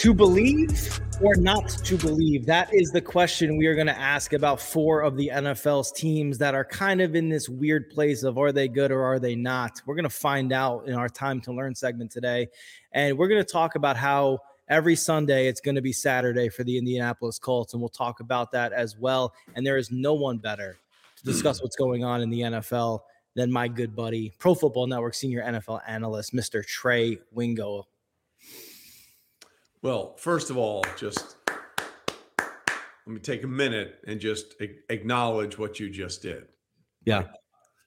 To believe or not to believe? That is the question we are going to ask about four of the NFL's teams that are kind of in this weird place of are they good or are they not? We're going to find out in our time to learn segment today. And we're going to talk about how every Sunday it's going to be Saturday for the Indianapolis Colts. And we'll talk about that as well. And there is no one better to discuss what's going on in the NFL than my good buddy, Pro Football Network senior NFL analyst, Mr. Trey Wingo. Well, first of all, just let me take a minute and just acknowledge what you just did. Yeah.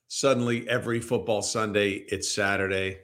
Suddenly, every football Sunday, it's Saturday.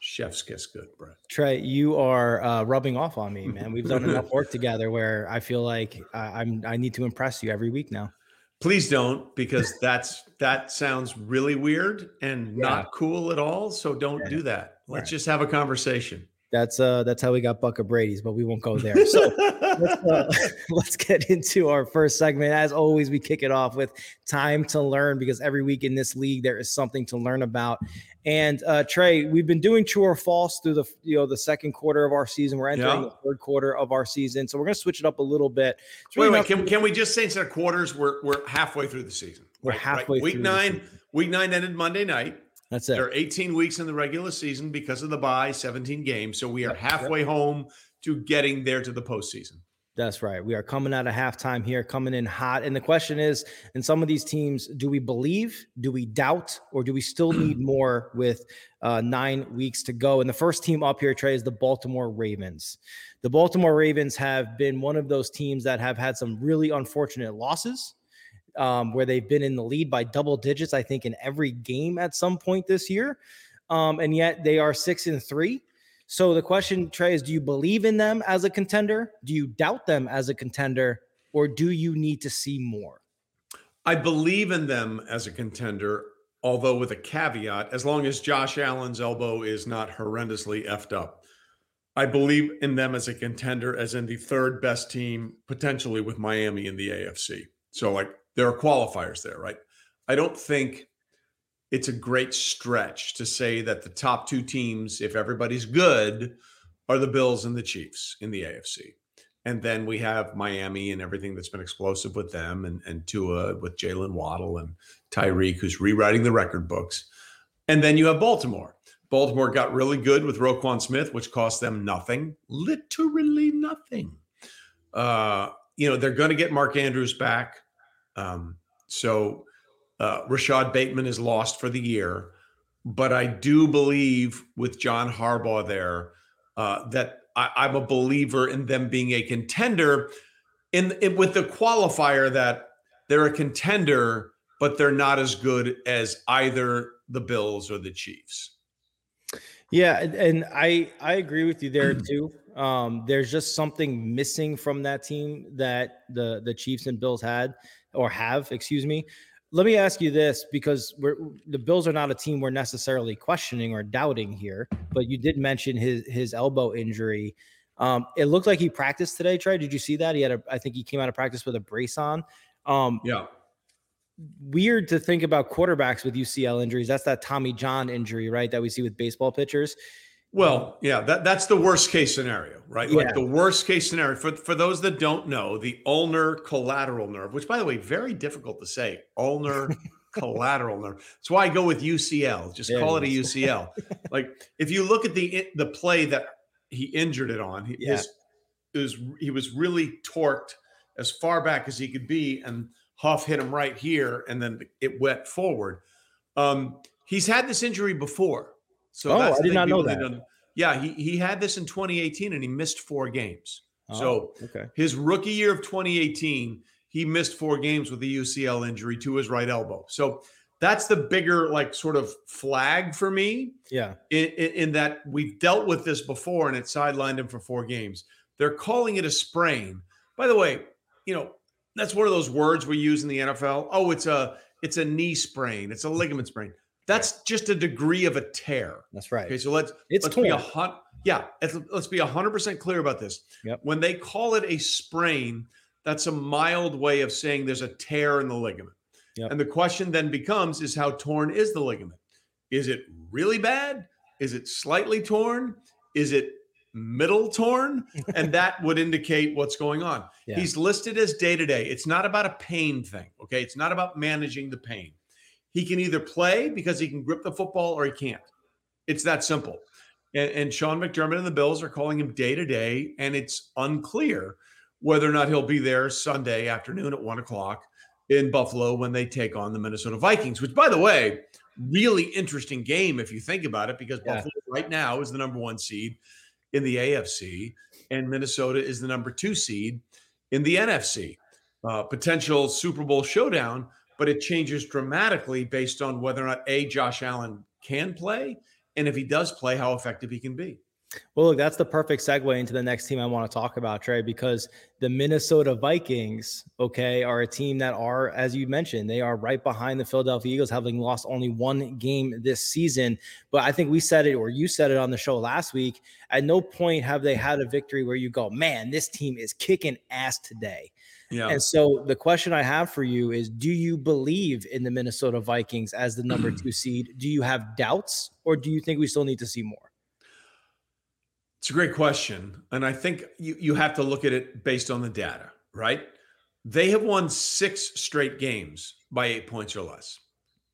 Chef's kiss good, Brett. Trey, you are uh, rubbing off on me, man. We've done enough work together where I feel like uh, I'm I need to impress you every week now. Please don't, because that's that sounds really weird and yeah. not cool at all. So don't yeah. do that. Let's right. just have a conversation. That's uh that's how we got Buck of Brady's, but we won't go there. So let's, uh, let's get into our first segment. As always, we kick it off with time to learn because every week in this league there is something to learn about. And uh, Trey, we've been doing true or false through the you know the second quarter of our season. We're entering yeah. the third quarter of our season, so we're going to switch it up a little bit. Wait, wait, can, can we just say instead of quarters, we're we're halfway through the season. We're right, halfway right. Week nine. Week nine ended Monday night. That's it. There are 18 weeks in the regular season because of the bye, 17 games. So we are halfway home to getting there to the postseason. That's right. We are coming out of halftime here, coming in hot. And the question is in some of these teams, do we believe, do we doubt, or do we still need more with uh, nine weeks to go? And the first team up here, Trey, is the Baltimore Ravens. The Baltimore Ravens have been one of those teams that have had some really unfortunate losses um, where they've been in the lead by double digits, I think, in every game at some point this year. Um, and yet they are six and three. So the question, Trey, is do you believe in them as a contender? Do you doubt them as a contender? Or do you need to see more? I believe in them as a contender, although with a caveat, as long as Josh Allen's elbow is not horrendously effed up. I believe in them as a contender, as in the third best team, potentially with Miami in the AFC. So, like, there are qualifiers there, right? I don't think it's a great stretch to say that the top two teams, if everybody's good, are the Bills and the Chiefs in the AFC. And then we have Miami and everything that's been explosive with them, and, and Tua with Jaylen Waddle and Tyreek, who's rewriting the record books. And then you have Baltimore. Baltimore got really good with Roquan Smith, which cost them nothing, literally nothing. Uh, you know, they're going to get Mark Andrews back. Um, so uh, Rashod Bateman is lost for the year, but I do believe with John Harbaugh there uh, that I, am a believer in them being a contender. In, in with the qualifier that they're a contender, but they're not as good as either the Bills or the Chiefs. Yeah, and I I agree with you there too. Um, there's just something missing from that team that the the Chiefs and Bills had or have, excuse me. Let me ask you this because we're the Bills are not a team we're necessarily questioning or doubting here, but you did mention his his elbow injury. Um, it looked like he practiced today. Trey, did you see that? He had a, I think he came out of practice with a brace on. Um, yeah. Weird to think about quarterbacks with UCL injuries. That's that Tommy John injury, right? That we see with baseball pitchers. Well, yeah, that, that's the worst case scenario, right? Yeah. Like the worst case scenario for, for those that don't know, the ulnar collateral nerve, which by the way, very difficult to say, ulnar collateral nerve. That's why I go with UCL. Just call it, a UCL. like if you look at the the play that he injured it on, he, yeah. his, was he was really torqued as far back as he could be, and Huff hit him right here, and then it went forward. Um, he's had this injury before. So oh, I did not know that. Yeah, he he had this in 2018 and he missed four games. Oh, so okay. his rookie year of 2018, he missed four games with a UCL injury to his right elbow. So that's the bigger like sort of flag for me. Yeah. In, in, in that we've dealt with this before and it sidelined him for four games. They're calling it a sprain. By the way, you know, that's one of those words we use in the NFL. Oh, it's a it's a knee sprain. It's a ligament sprain. That's just a degree of a tear. That's right. Okay, so let's it's let's torn. be a hun- yeah, let's, let's be hundred percent clear about this. Yep. When they call it a sprain, that's a mild way of saying there's a tear in the ligament. Yep. And the question then becomes: Is how torn is the ligament? Is it really bad? Is it slightly torn? Is it middle torn, and that would indicate what's going on. Yeah. He's listed as day to day. It's not about a pain thing. Okay. It's not about managing the pain. He can either play because he can grip the football or he can't. It's that simple. And, and Sean McDermott and the Bills are calling him day to day, and it's unclear whether or not he'll be there Sunday afternoon at one o'clock in Buffalo when they take on the Minnesota Vikings, which, by the way, really interesting game if you think about it, because yeah. Buffalo right now is the number one seed in the AFC, and Minnesota is the number two seed in the NFC. Uh, potential Super Bowl showdown, but it changes dramatically based on whether or not A, Josh Allen can play, and if he does play, how effective he can be. Well, look, that's the perfect segue into the next team I want to talk about, Trey, because the Minnesota Vikings, okay, are a team that are, as you mentioned, they are right behind the Philadelphia Eagles, having lost only one game this season. But I think we said it, or you said it on the show last week. At no point have they had a victory where you go, man, this team is kicking ass today. Yeah. And so the question I have for you is do you believe in the Minnesota Vikings as the number two seed? Do you have doubts, or do you think we still need to see more? It's a great question. And I think you, you have to look at it based on the data, right? They have won six straight games by eight points or less,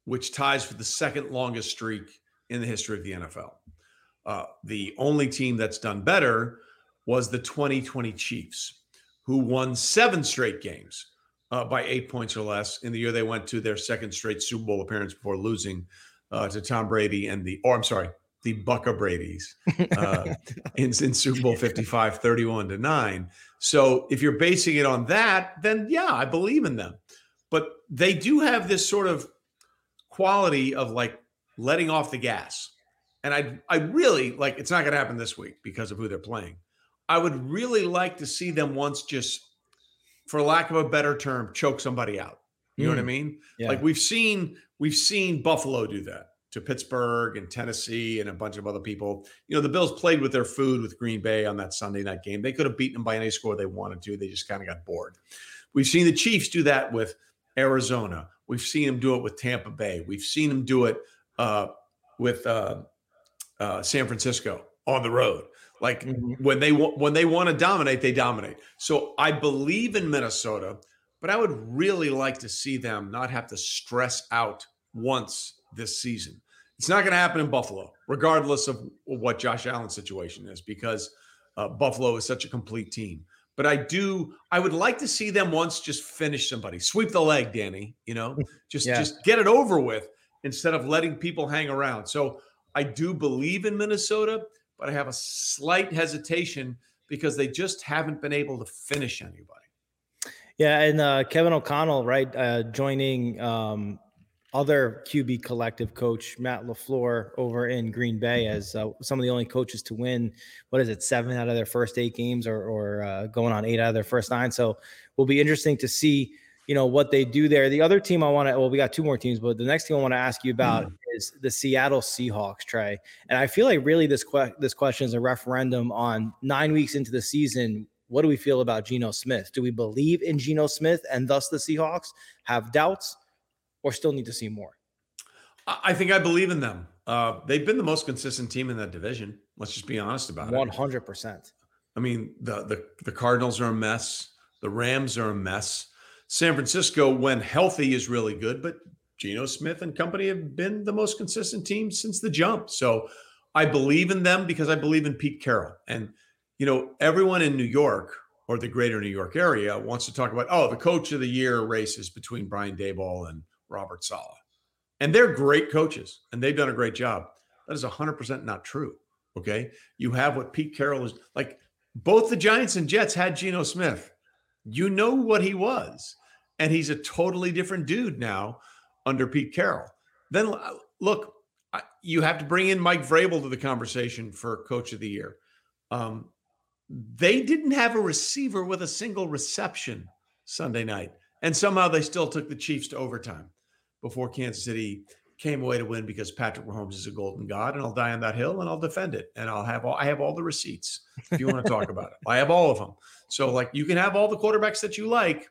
which ties for the second longest streak in the history of the NFL. Uh, the only team that's done better was the 2020 Chiefs, who won seven straight games uh, by eight points or less in the year they went to their second straight Super Bowl appearance before losing uh, to Tom Brady and the, or I'm sorry, the Bucka Brady's uh, in, in Super Bowl 55, 31 to 9. So if you're basing it on that, then yeah, I believe in them. But they do have this sort of quality of like letting off the gas. And I I really like it's not going to happen this week because of who they're playing. I would really like to see them once just for lack of a better term choke somebody out. You mm. know what I mm. mean? Yeah. Like we've seen we've seen Buffalo do that to Pittsburgh and Tennessee and a bunch of other people. You know, the Bills played with their food with Green Bay on that Sunday night game. They could have beaten them by any score they wanted to. They just kind of got bored. We've seen the Chiefs do that with Arizona. We've seen them do it with Tampa Bay. We've seen them do it uh, with uh, uh, San Francisco on the road. Like mm-hmm. when they when they want to dominate, they dominate. So I believe in Minnesota, but I would really like to see them not have to stress out once this season. It's not going to happen in Buffalo, regardless of what Josh Allen's situation is, because uh, Buffalo is such a complete team. But I do, I would like to see them once just finish somebody, sweep the leg, Danny. You know, just yeah. just get it over with instead of letting people hang around. So I do believe in Minnesota, but I have a slight hesitation because they just haven't been able to finish anybody. Yeah, and uh, Kevin O'Connell, right, uh, joining um, other QB collective coach Matt LaFleur over in Green Bay as uh, some of the only coaches to win. What is it, seven out of their first eight games, or, or uh, going on eight out of their first nine? So will be interesting to see, you know, what they do there. The other team I want to, well, we got two more teams, but the next team I want to ask you about mm. is the Seattle Seahawks, Trey. And I feel like really this que- this question is a referendum on nine weeks into the season. What do we feel about Geno Smith? Do we believe in Geno Smith and thus the Seahawks have doubts? or still need to see more? I think I believe in them. Uh, they've been the most consistent team in that division. Let's just be honest about 100%. it. One hundred percent. I mean, the, the the Cardinals are a mess. The Rams are a mess. San Francisco, when healthy, is really good, but Geno Smith and company have been the most consistent team since the jump. So I believe in them because I believe in Pete Carroll. And you know, everyone in New York or the greater New York area wants to talk about, oh, the coach of the year races between Brian Daboll and Robert Saleh. And they're great coaches and they've done a great job. That is 100% not true. Okay. You have what Pete Carroll is like. Both the Giants and Jets had Geno Smith. You know what he was. And he's a totally different dude now under Pete Carroll. Then uh, look, you have to bring in Mike Vrabel to the conversation for coach of the year. Um, they didn't have a receiver with a single reception Sunday night. And somehow they still took the Chiefs to overtime before Kansas City came away to win because Patrick Mahomes is a golden god, and I'll die on that hill and I'll defend it. And I'll have all I have all the receipts if you want to talk about it. I have all of them. So like you can have all the quarterbacks that you like.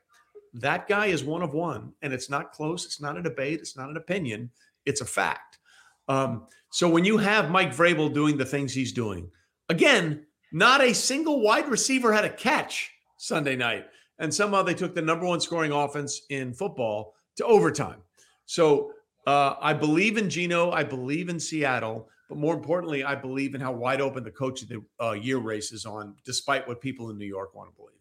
That guy is one of one, and it's not close. It's not a debate. It's not an opinion. It's a fact. Um, so when you have Mike Vrabel doing the things he's doing, again, Not a single wide receiver had a catch Sunday night. And somehow they took the number one scoring offense in football to overtime. So uh, I believe in Geno. I believe in Seattle. But more importantly, I believe in how wide open the coach of the uh, year race is on, despite what people in New York want to believe.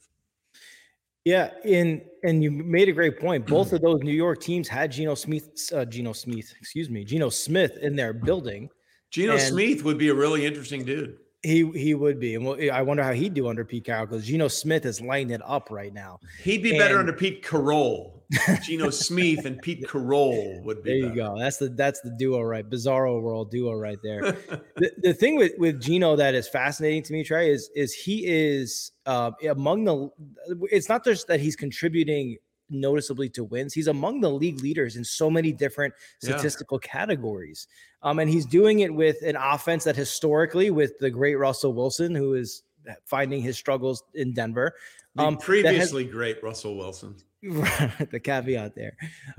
Yeah, and and you made a great point. Both of those New York teams had Geno Smith, uh, Geno Smith, excuse me, Geno Smith in their building. Geno Smith would be a really interesting dude. He he would be, and we'll, I wonder how he'd do under Pete Carroll because Geno Smith is lighting it up right now. He'd be and, better under Pete Carroll. Geno Smith and Pete Carroll would be. There you better. go. That's the that's the duo right, bizarro world duo right there. the, the thing with with Geno that is fascinating to me, Trey, is is he is uh, among the. It's not just that he's contributing noticeably to wins. He's among the league leaders in so many different statistical yeah. categories. Um, and he's doing it with an offense that historically, with the great Russell Wilson, who is finding his struggles in Denver. Um, previously has, great Russell Wilson. the caveat there.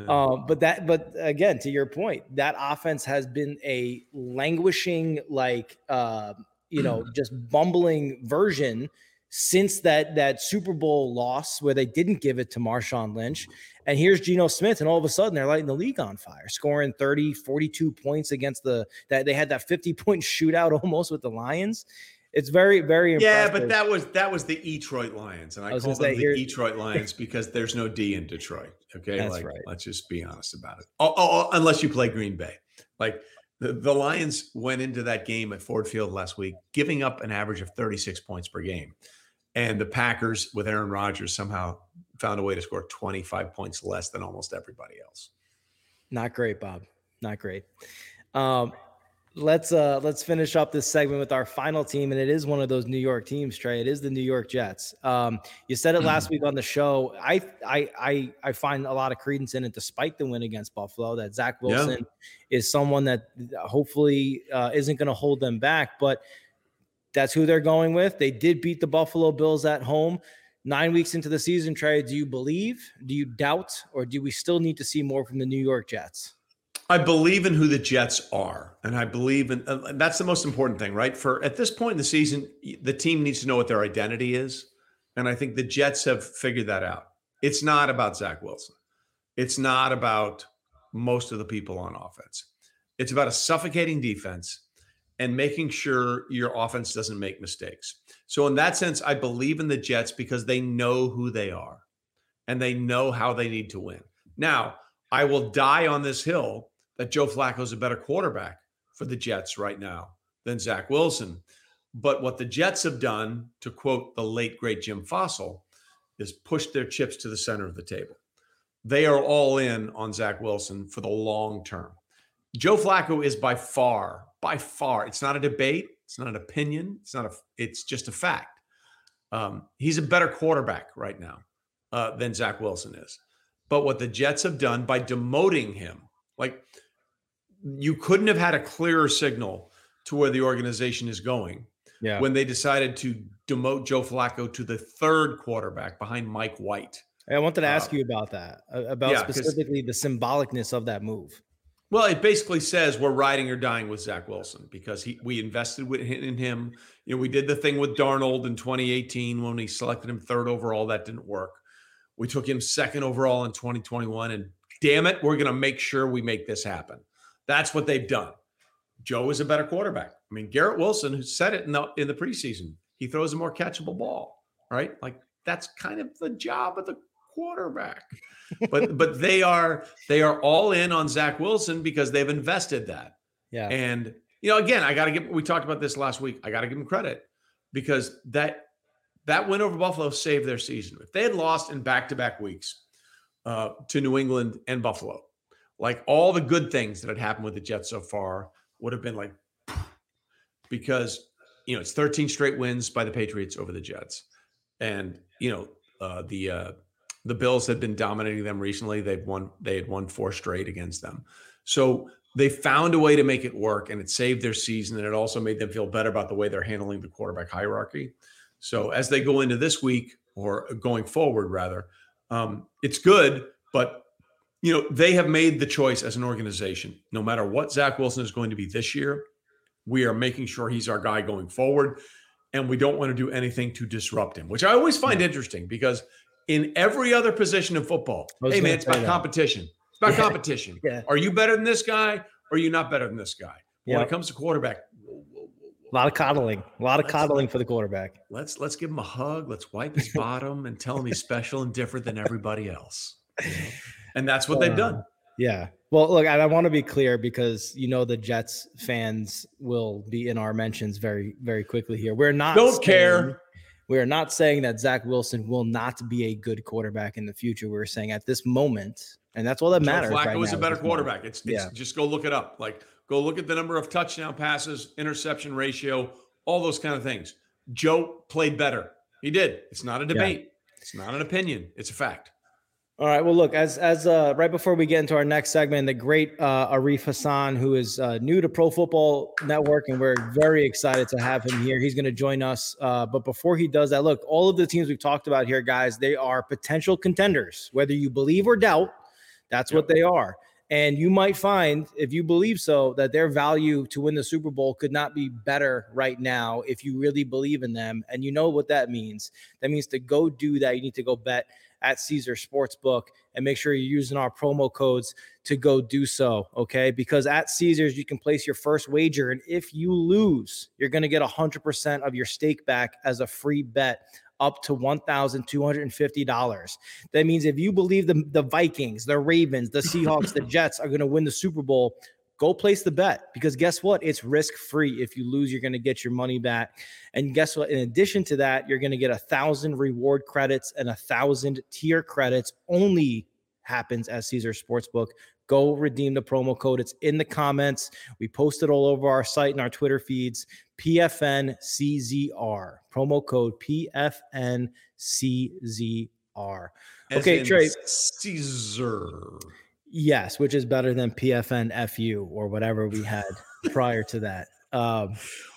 Um, but that, but again, to your point, that offense has been a languishing, like, uh, you know, just bumbling version since that that Super Bowl loss where they didn't give it to Marshawn Lynch. And here's Geno Smith, and all of a sudden they're lighting the league on fire, scoring 30, 42 points against the that they had that 50 point shootout almost with the Lions. It's very, very impressive. Yeah, but that was that was the Detroit Lions, and I, I call them the Detroit Lions because there's no D in Detroit. Okay, That's like right. let's just be honest about it. Oh, oh, oh, unless you play Green Bay, like the, the Lions went into that game at Ford Field last week, giving up an average of 36 points per game. And the Packers with Aaron Rodgers somehow found a way to score 25 points less than almost everybody else. Not great, Bob. Not great. Um, let's uh let's finish up this segment with our final team and it is one of those new york teams trey it is the new york jets um you said it last week on the show i i i, I find a lot of credence in it despite the win against buffalo that zach wilson yeah. is someone that hopefully uh, isn't going to hold them back but that's who they're going with. They did beat the Buffalo Bills at home. Nine weeks into the season, Trey, do you believe, do you doubt, or do we still need to see more from the New York Jets? I believe in who the Jets are, and I believe in uh, that's the most important thing, right? For at this point in the season, the team needs to know what their identity is, and I think the Jets have figured that out. It's not about Zach Wilson. It's not about most of the people on offense. It's about a suffocating defense and making sure your offense doesn't make mistakes. So, in that sense, I believe in the Jets because they know who they are and they know how they need to win. Now, I will die on this hill that Joe Flacco is a better quarterback for the Jets right now than Zach Wilson. But what the Jets have done, to quote the late, great Jim Fassel, is push their chips to the center of the table. They are all in on Zach Wilson for the long term. Joe Flacco is by far by far. It's not a debate. It's not an opinion. It's not a. It's just a fact. Um, he's a better quarterback right now uh, than Zach Wilson is. But what the Jets have done by demoting him, like you couldn't have had a clearer signal to where the organization is going. Yeah. When they decided to demote Joe Flacco to the third quarterback behind Mike White. I wanted to ask uh, you about that, about yeah, specifically the symbolicness of that move. Well, it basically says we're riding or dying with Zach Wilson because he we invested in him. You know, we did the thing with Darnold in 2018 when we selected him third overall. That didn't work. We took him second overall in 2021, and damn it, we're going to make sure we make this happen. That's what they've done. Joe is a better quarterback. I mean, Garrett Wilson, who said it in the in the preseason, he throws a more catchable ball, right? Like that's kind of the job of the quarterback. But but they are they are all in on Zach Wilson because they've invested that. Yeah. And you know, again, I got to give. We talked about this last week. I got to give them credit because that that win over Buffalo saved their season. If they had lost in back to back weeks uh, to New England and Buffalo, like all the good things that had happened with the Jets so far would have been like because you know it's 13 straight wins by the Patriots over the Jets, and you know uh, the uh, the Bills had been dominating them recently. They've won, they had won four straight against them. So they found a way to make it work and it saved their season. And it also made them feel better about the way they're handling the quarterback hierarchy. So as they go into this week or going forward, rather, um, it's good, but you know, they have made the choice as an organization, no matter what Zach Wilson is going to be this year, we are making sure he's our guy going forward. and we don't want to do anything to disrupt him, which I always find interesting because in every other position in football, hey man, it's about that. competition. It's about yeah. competition. Yeah. Are you better than this guy? Or are you not better than this guy? When it comes to quarterback, a lot of coddling, a lot of let's, coddling for the quarterback. Let's let's give him a hug. Let's wipe his bottom and tell him he's special and different than everybody else. And that's what uh, they've done. Yeah. Well, look, I, I want to be clear because you know the Jets fans will be in our mentions very, very quickly here. We're not don't saying, care. We are not saying that Zach Wilson will not be a good quarterback in the future. We're saying at this moment, and that's all that Joe matters. Flacco right is a better quarterback. It's, it's yeah. just go look it up. Like go look at the number of touchdown passes, interception ratio, all those kind of things. Joe played better. He did. It's not a debate. Yeah. It's not an opinion. It's a fact. All right. Well, look, as as uh, right before we get into our next segment, the great uh, Arif Hassan, who is uh, new to Pro Football Network, and we're very excited to have him here. He's going to join us. Uh, but before he does that, look, all of the teams we've talked about here, guys, they are potential contenders. Whether you believe or doubt, that's yep. what they are. And you might find, if you believe so, that their value to win the Super Bowl could not be better right now if you really believe in them. And you know what that means. That means to go do that, you need to go bet at Caesar Sportsbook and make sure you're using our promo codes to go do so. Okay. Because at Caesars, you can place your first wager. And if you lose, you're going to get 100% of your stake back as a free bet up to $1,250. That means if you believe the, the Vikings, the Ravens, the Seahawks, the Jets are going to win the Super Bowl, go place the bet because guess what? It's risk free. If you lose, you're going to get your money back. And guess what? In addition to that, you're going to get a thousand reward credits and a thousand tier credits. Only happens at Caesar Sportsbook. Go redeem the promo code. It's in the comments. We post it all over our site and our Twitter feeds. PFNCZR. Promo code PFNCZR. Okay, Trey. Caesar. Yes, which is better than PFN FU or whatever we had prior to that. Um,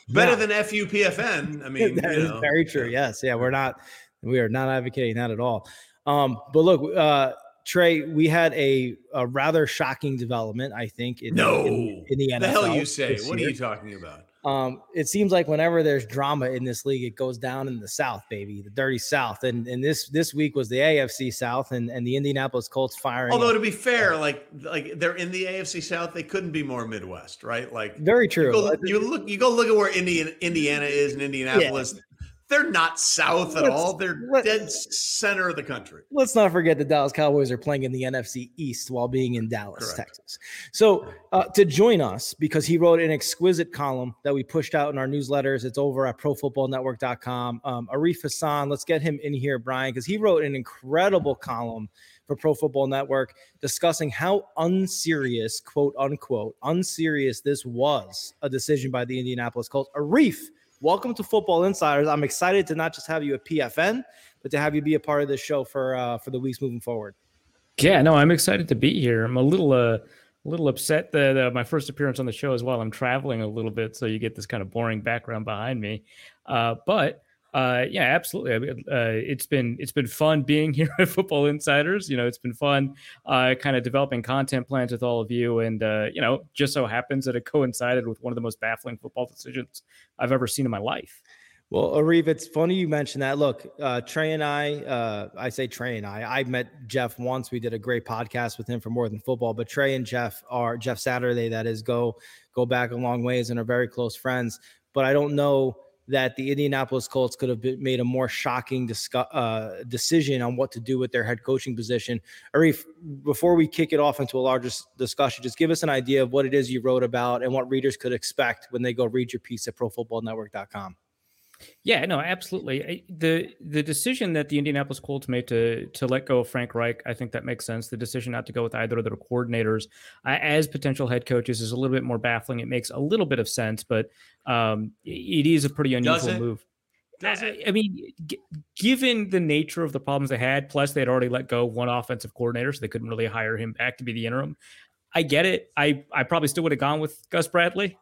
better than FU PFN. I mean, that is very true. Yes, yeah, we're not we are not advocating that at all. Um, but look, uh, Trey, we had a, a rather shocking development, I think. In, no, in, in the NFL. The hell you say? What year. are you talking about? Um, it seems like whenever there's drama in this league, it goes down in the South, baby, the dirty South. And and this this week was the AFC South, and and the Indianapolis Colts firing. Although to be fair, like like they're in the AFC South, they couldn't be more Midwest, right? Like very true. You, go, you look, you go look at where Indiana Indiana is and Indianapolis. Yeah they're not south at let's, all. They're dead center of the country. Let's not forget the Dallas Cowboys are playing in the NFC East while being in Dallas, Correct. Texas. So uh, to join us, because he wrote an exquisite column that we pushed out in our newsletters, it's over at profootballnetwork.com. Um, Arif Hassan, let's get him in here, Brian, because he wrote an incredible column for Pro Football Network discussing how unserious, quote unquote, unserious this was a decision by the Indianapolis Colts. Arif welcome to Football Insiders. I'm excited to not just have you at PFN, but to have you be a part of this show for uh, for the weeks moving forward. Yeah, no, I'm excited to be here. I'm a little uh, a little upset that uh, my first appearance on the show is while I'm traveling a little bit, so you get this kind of boring background behind me. Uh, but uh, yeah, absolutely. Uh, it's been it's been fun being here at Football Insiders. You know, it's been fun, uh, kind of developing content plans with all of you, and uh, you know, just so happens that it coincided with one of the most baffling football decisions I've ever seen in my life. Well, Arif, it's funny you mentioned that. Look, uh, Trey and I, uh, I say Trey and I, I met Jeff once. We did a great podcast with him for more than football. But Trey and Jeff are Jeff Saturday. That is go go back a long ways and are very close friends. But I don't know that the Indianapolis Colts could have been, made a more shocking uh, decision on what to do with their head coaching position. Arif, before we kick it off into a larger discussion, just give us an idea of what it is you wrote about and what readers could expect when they go read your piece at profootballnetwork.com. Yeah, no, absolutely. the The decision that the Indianapolis Colts made to to let go of Frank Reich, I think that makes sense. The decision not to go with either of their coordinators uh, as potential head coaches is a little bit more baffling. It makes a little bit of sense, but um, it is a pretty unusual move. I, I mean, g- given the nature of the problems they had, plus they had already let go one offensive coordinator, so they couldn't really hire him back to be the interim. I get it. I I probably still would have gone with Gus Bradley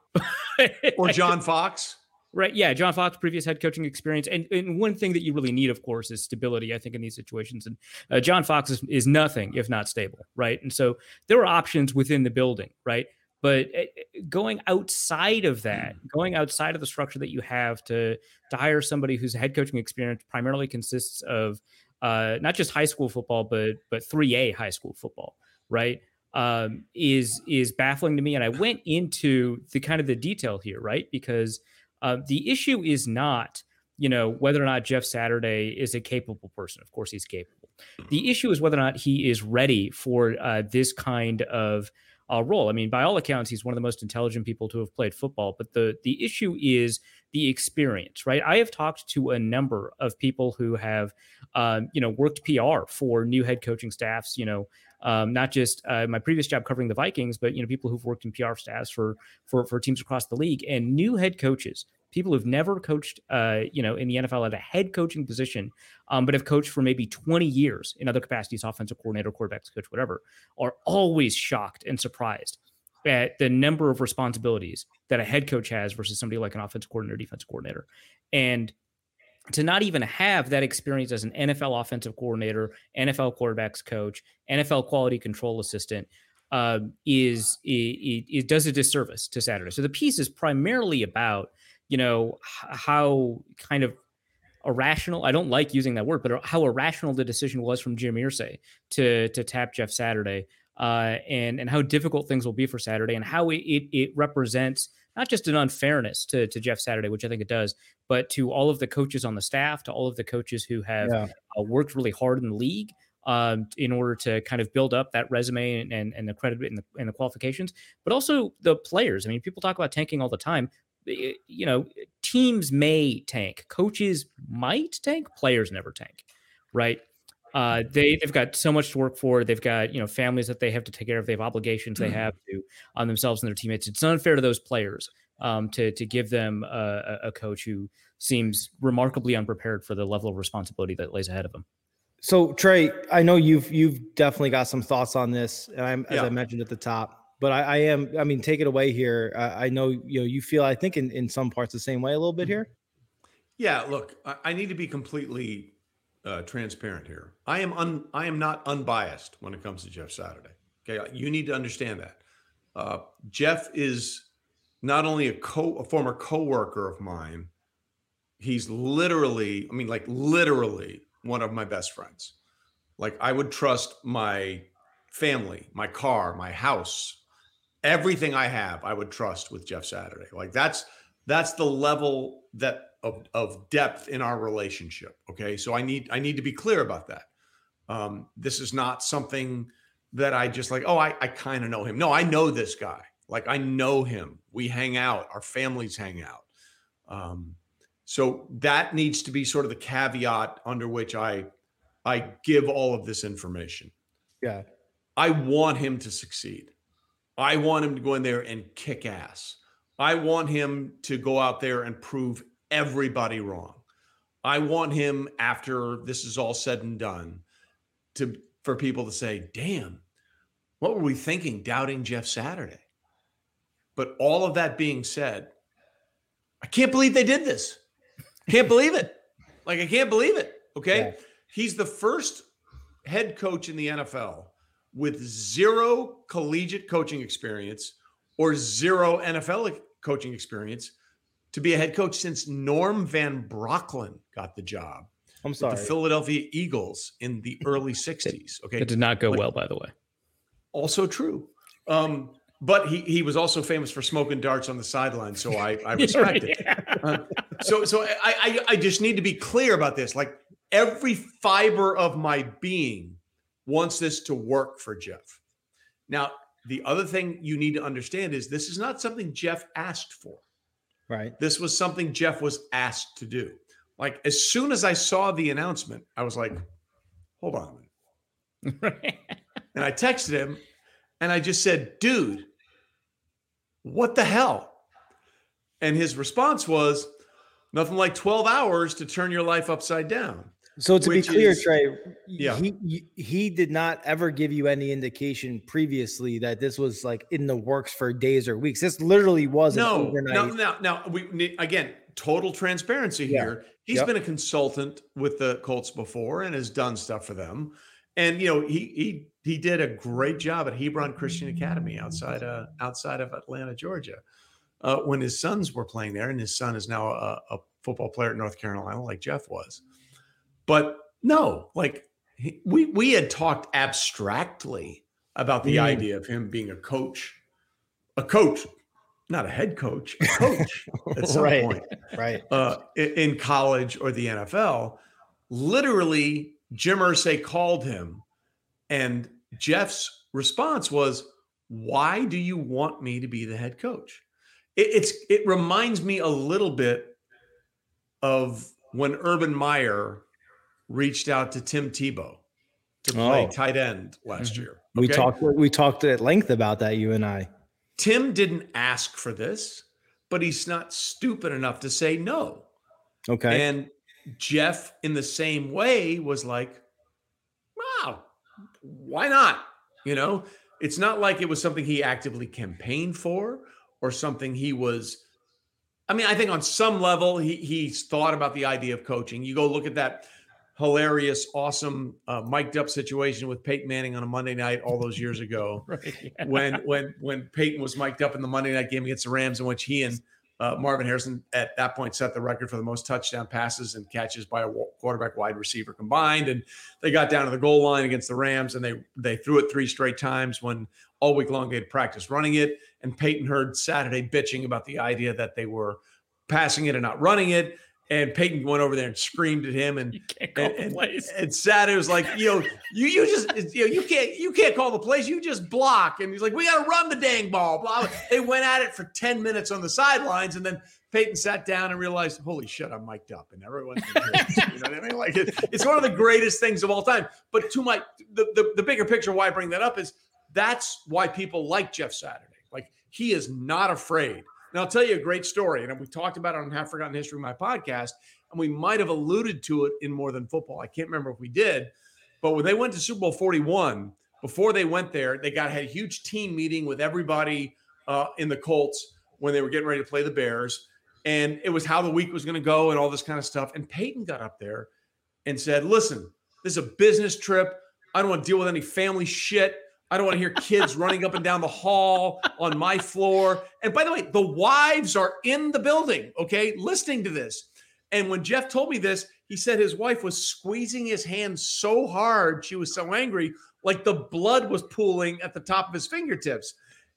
or John Fox. Right. Yeah. John Fox, previous head coaching experience. And, and one thing that you really need, of course, is stability, I think, in these situations. And uh, John Fox is, is nothing if not stable. Right. And so there were options within the building. Right. But eh, eh, going outside of that, going outside of the structure that you have to to hire somebody whose head coaching experience primarily consists of uh, not just high school football, but but 3A high school football, right? Um, is is baffling to me. And I went into the kind of the detail here, right? Because uh, the issue is not you know whether or not Jeff Saturday is a capable person. Of course, he's capable. The issue is whether or not he is ready for uh, this kind of uh, role. I mean, by all accounts, he's one of the most intelligent people to have played football. But the the issue is the experience, right? I have talked to a number of people who have, um, you know, worked PR for new head coaching staffs. You know, um, not just uh, my previous job covering the Vikings, but you know, people who've worked in PR staffs for for for teams across the league and new head coaches people who've never coached, uh, you know, in the NFL at a head coaching position, um, but have coached for maybe 20 years in other capacities, offensive coordinator, quarterbacks coach, whatever, are always shocked and surprised at the number of responsibilities that a head coach has versus somebody like an offensive coordinator, defensive coordinator. And to not even have that experience as an NFL offensive coordinator, NFL quarterbacks coach, NFL quality control assistant, uh, is it, it, does a disservice to Saturday. So the piece is primarily about you know how kind of irrational I don't like using that word, but how irrational the decision was from Jim Irsay to to tap Jeff Saturday, uh, and and how difficult things will be for Saturday, and how it, it, it represents not just an unfairness to to Jeff Saturday, which I think it does, but to all of the coaches on the staff, to all of the coaches who have yeah. uh, worked really hard in the league. Um, in order to kind of build up that resume and, and, and the credit and the, and the qualifications, but also the players. I mean, people talk about tanking all the time you know, teams may tank, coaches might tank, players never tank, right? Uh, they they've got so much to work for. They've got you know families that they have to take care of. They have obligations they mm-hmm. have to on themselves and their teammates. It's unfair to those players um, to to give them a, a coach who seems remarkably unprepared for the level of responsibility that lays ahead of them. So Trey, I know you've you've definitely got some thoughts on this, and I'm, as yeah. I mentioned at the top, but I, I, am. I mean, take it away here. I, I, know you know you feel. I think in in some parts the same way a little bit mm-hmm. here. Yeah. Look, I, I need to be completely uh, transparent here. I am un. I am not unbiased when it comes to Jeff Saturday. Okay, you need to understand that. Uh, Jeff is not only a co a former coworker of mine. He's literally. I mean, like literally one of my best friends. Like I would trust my family, my car, my house, everything I have, I would trust with Jeff Saturday. Like that's that's the level that of, of depth in our relationship. Okay, so I need I need to be clear about that. Um, this is not something that I just like. Oh, I I kind of know him. No, I know this guy. Like I know him. We hang out. Our families hang out. Um, so that needs to be sort of the caveat under which I I give all of this information. Yeah. I want him to succeed. I want him to go in there and kick ass. I want him to go out there and prove everybody wrong. I want him after this is all said and done to for people to say, "Damn, what were we thinking doubting Jeff Saturday?" But all of that being said, I can't believe they did this. Can't believe it. Like I can't believe it. Okay? Yeah. He's the first head coach in the NFL with zero collegiate coaching experience or zero NFL coaching experience to be a head coach since Norm Van Brocklin got the job. I'm sorry. The Philadelphia Eagles in the early 60s. Okay. It did not go well, by the way. Also true. Um, but he he was also famous for smoking darts on the sideline, so I I respect it. Uh, so so I, I I just need to be clear about this. Like every fiber of my being wants this to work for Jeff. Now, the other thing you need to understand is this is not something Jeff asked for. Right. This was something Jeff was asked to do. Like as soon as I saw the announcement, I was like, hold on minute. and I texted him and I just said, dude, what the hell? And his response was, nothing like 12 hours to turn your life upside down. So to be clear, is, Trey, yeah. he he did not ever give you any indication previously that this was like in the works for days or weeks. This literally was no, overnight. No, no, no. We again, total transparency yeah. here. He's yep. been a consultant with the Colts before and has done stuff for them. And you know, he he he did a great job at Hebron Christian Academy outside uh, outside of Atlanta, Georgia, uh, when his sons were playing there, and his son is now a, a football player at North Carolina, like Jeff was. But no, like he, we we had talked abstractly about the mm. idea of him being a coach, a coach, not a head coach, a coach at some right, point, right? Uh, in college or the NFL. Literally, Jim Irsay called him, and Jeff's response was, "Why do you want me to be the head coach?" It, it's it reminds me a little bit of when Urban Meyer reached out to Tim Tebow to play oh. tight end last mm-hmm. year. Okay? We talked we talked at length about that you and I. Tim didn't ask for this, but he's not stupid enough to say no. Okay. And Jeff in the same way was like, "Wow, why not?" You know, it's not like it was something he actively campaigned for or something he was I mean, I think on some level he he's thought about the idea of coaching. You go look at that hilarious, awesome, uh, mic'd up situation with Peyton Manning on a Monday night all those years ago. right, yeah. When when when Peyton was mic'd up in the Monday night game against the Rams, in which he and uh, Marvin Harrison at that point set the record for the most touchdown passes and catches by a quarterback wide receiver combined. And they got down to the goal line against the Rams and they they threw it three straight times when all week long they had practiced running it. And Peyton heard Saturday bitching about the idea that they were passing it and not running it. And Peyton went over there and screamed at him, and you can't call and. And, and Saturday was like, you know, you you just you know you can't you can't call the plays, you just block. And he's like, we got to run the dang ball. Blah. They went at it for ten minutes on the sidelines, and then Peyton sat down and realized, holy shit, I'm mic'd up, and everyone's you know what I mean? Like it, it's one of the greatest things of all time. But to my the, the the bigger picture, why I bring that up is that's why people like Jeff Saturday. Like he is not afraid and I'll tell you a great story. And we talked about it on Half Forgotten History, my podcast, and we might have alluded to it in more than football. I can't remember if we did, but when they went to Super Bowl 41, before they went there, they got had a huge team meeting with everybody uh, in the Colts when they were getting ready to play the Bears. And it was how the week was going to go and all this kind of stuff. And Peyton got up there and said, Listen, this is a business trip. I don't want to deal with any family shit. I don't want to hear kids running up and down the hall on my floor. And by the way, the wives are in the building, okay, listening to this. And when Jeff told me this, he said his wife was squeezing his hand so hard, she was so angry, like the blood was pooling at the top of his fingertips.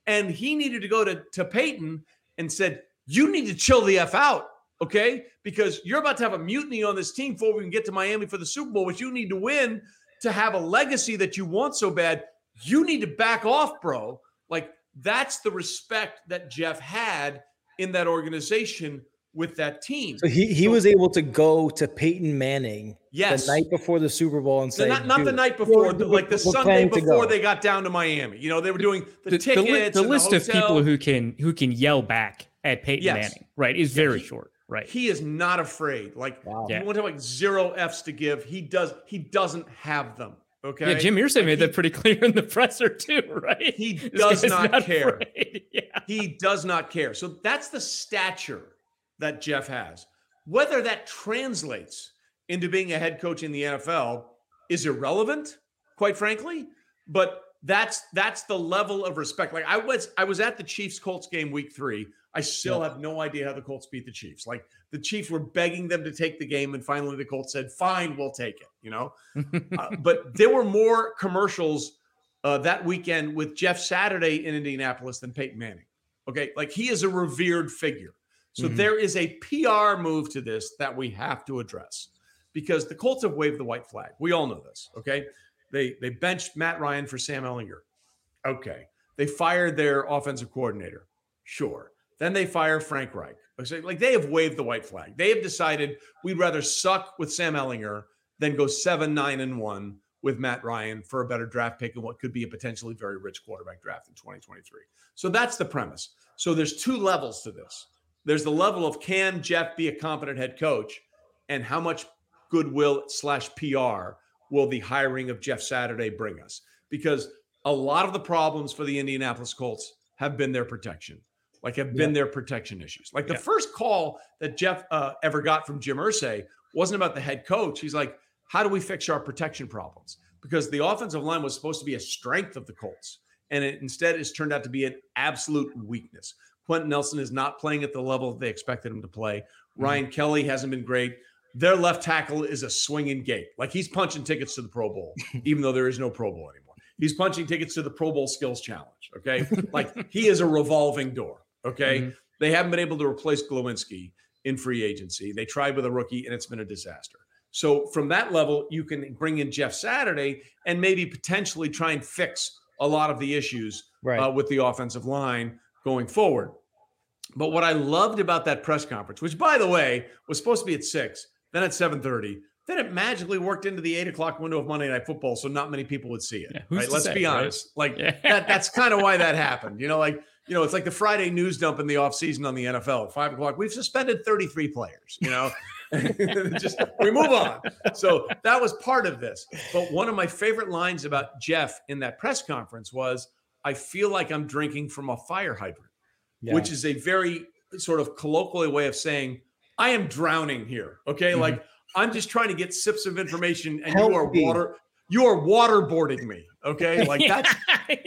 And he needed to go to, to Peyton and said, You need to chill the F out, okay? Because you're about to have a mutiny on this team before we can get to Miami for the Super Bowl, which you need to win to have a legacy that you want so bad you need to back off, bro. Like that's the respect that Jeff had in that organization with that team. So he, he so, was able to go to Peyton Manning yes. the night before the Super Bowl and say, not, not the night before, the, like the Sunday before they got down to Miami. You know, they were doing the, the tickets. The, the list of people who can who can yell back at Peyton yes. Manning, right, is very he, short. Right. He is not afraid. Like wow. you want to like zero F's to give. He does. He doesn't have them. Okay. Yeah, Jim Irsay made that pretty clear in the presser too, right? He does not, not, care. Yeah. He does not care. So that's the stature that Jeff has. Whether that translates into being a head coach in the NFL is irrelevant, quite frankly. But that's that's the level of respect. Like I was I was at the Chiefs Colts game week three. I still yeah. have no idea how the Colts beat the Chiefs. Like the Chiefs were begging them to take the game, and finally the Colts said, "Fine, we'll take it." You know, uh, but there were more commercials uh, that weekend with Jeff Saturday in Indianapolis than Peyton Manning. Okay, like he is a revered figure. So mm-hmm. there is a PR move to this that we have to address because the Colts have waved the white flag. We all know this. Okay, they they benched Matt Ryan for Sam Ehlinger. Okay, they fired their offensive coordinator. Sure. Then they fire Frank Reich. Like they have waved the white flag. They have decided we'd rather suck with Sam Ehlinger than go seven, nine, and one with Matt Ryan for a better draft pick and what could be a potentially very rich quarterback draft in 2023. So that's the premise. So there's two levels to this. There's the level of can Jeff be a competent head coach, and how much goodwill slash PR will the hiring of Jeff Saturday bring us? Because a lot of the problems for the Indianapolis Colts have been their protection like have been their protection issues. Like the yeah. first call that Jeff uh, ever got from Jim Irsay wasn't about the head coach. He's like, how do we fix our protection problems? because the offensive line was supposed to be a strength of the Colts, and it instead has turned out to be an absolute weakness. Quenton Nelson is not playing at the level they expected him to play. Mm-hmm. Ryan mm-hmm. Kelly hasn't been great. Their left tackle is a swinging gate. Like he's punching tickets to the Pro Bowl, even though there is no Pro Bowl anymore. He's punching tickets to the Pro Bowl Skills Challenge. Okay. like he is a revolving door. Okay. Mm-hmm. They haven't been able to replace Glowinski in free agency. They tried with a rookie and it's been a disaster. So from that level, you can bring in Jeff Saturday and maybe potentially try and fix a lot of the issues right. uh, with the offensive line going forward. But what I loved about that press conference, which by the way was supposed to be at six, then at seven thirty, then it magically worked into the eight o'clock window of Monday Night Football, so not many people would see it. Yeah, right? Let's say, be honest. Right? Like yeah. that, that's kind of why that happened. You know, like you know, it's like the Friday news dump in the offseason on the NFL at five o'clock. We've suspended 33 players, you know. just we move on. So that was part of this. But one of my favorite lines about Jeff in that press conference was, I feel like I'm drinking from a fire hydrant, yeah. which is a very sort of colloquial way of saying, I am drowning here. Okay. Mm-hmm. Like I'm just trying to get sips of information and you are water you are waterboarding me. Okay. Like that's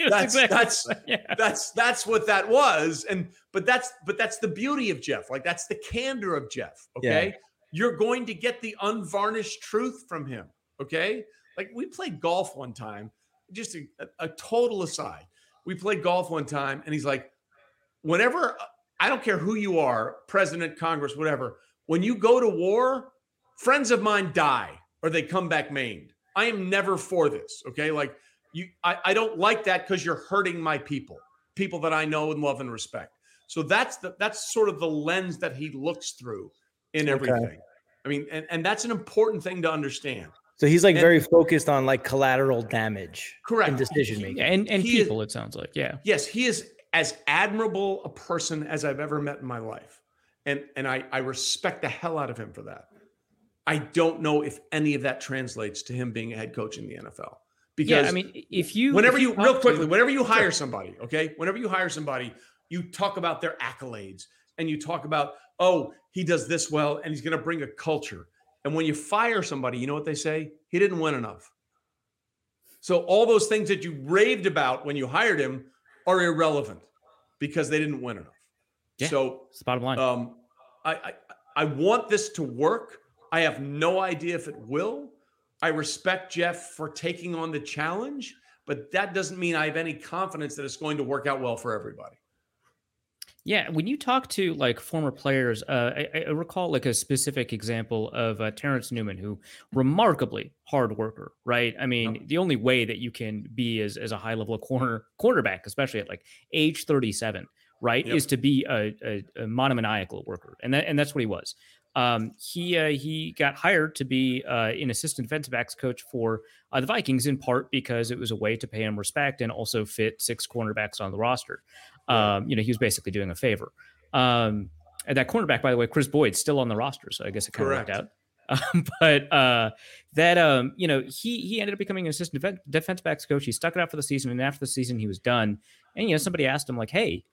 that's exactly that's yeah. that's that's what that was. And but that's but that's the beauty of Jeff. Like that's the candor of Jeff. Okay. Yeah. You're going to get the unvarnished truth from him. Okay. Like we played golf one time, just a, a total aside. We played golf one time, and he's like, whenever I don't care who you are, president, Congress, whatever, when you go to war, friends of mine die or they come back maimed. I am never for this. Okay. Like you, I, I don't like that because you're hurting my people, people that I know and love and respect. So that's the that's sort of the lens that he looks through in everything. Okay. I mean, and, and that's an important thing to understand. So he's like and, very focused on like collateral damage, correct, in decision making, and and he people. Is, it sounds like, yeah, yes, he is as admirable a person as I've ever met in my life, and and I I respect the hell out of him for that. I don't know if any of that translates to him being a head coach in the NFL. Because yeah, I mean, if you whenever if you, you real quickly, to, whenever you hire somebody, okay, whenever you hire somebody, you talk about their accolades and you talk about, oh, he does this well and he's going to bring a culture. And when you fire somebody, you know what they say? He didn't win enough. So all those things that you raved about when you hired him are irrelevant because they didn't win enough. Yeah, so it's the bottom line. Um, I, I I want this to work. I have no idea if it will. I respect Jeff for taking on the challenge, but that doesn't mean I have any confidence that it's going to work out well for everybody. Yeah, when you talk to like former players, uh, I, I, recall like a specific example of uh, Terence Newman, who remarkably hard worker, right? I mean, the only way that you can be as, as a high level corner quarterback, especially at like age 37, right, yep. is to be a, a, a monomaniacal worker, and that and that's what he was. Um, he uh, he got hired to be uh, an assistant defensive backs coach for uh, the Vikings in part because it was a way to pay him respect and also fit six cornerbacks on the roster. Um, you know, he was basically doing a favor. Um, and that cornerback, by the way, Kris Boyd, still on the roster, so I guess it kind of worked out. Um, but uh, that um, you know, he he ended up becoming an assistant def- defense backs coach. He stuck it out for the season, and after the season, he was done. And you know, somebody asked him like, "Hey,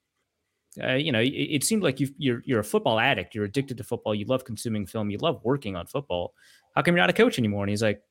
uh, you know, it, it seemed like you you're you're a football addict. You're addicted to football. You love consuming film. You love working on football. How come you're not a coach anymore?" And he's like,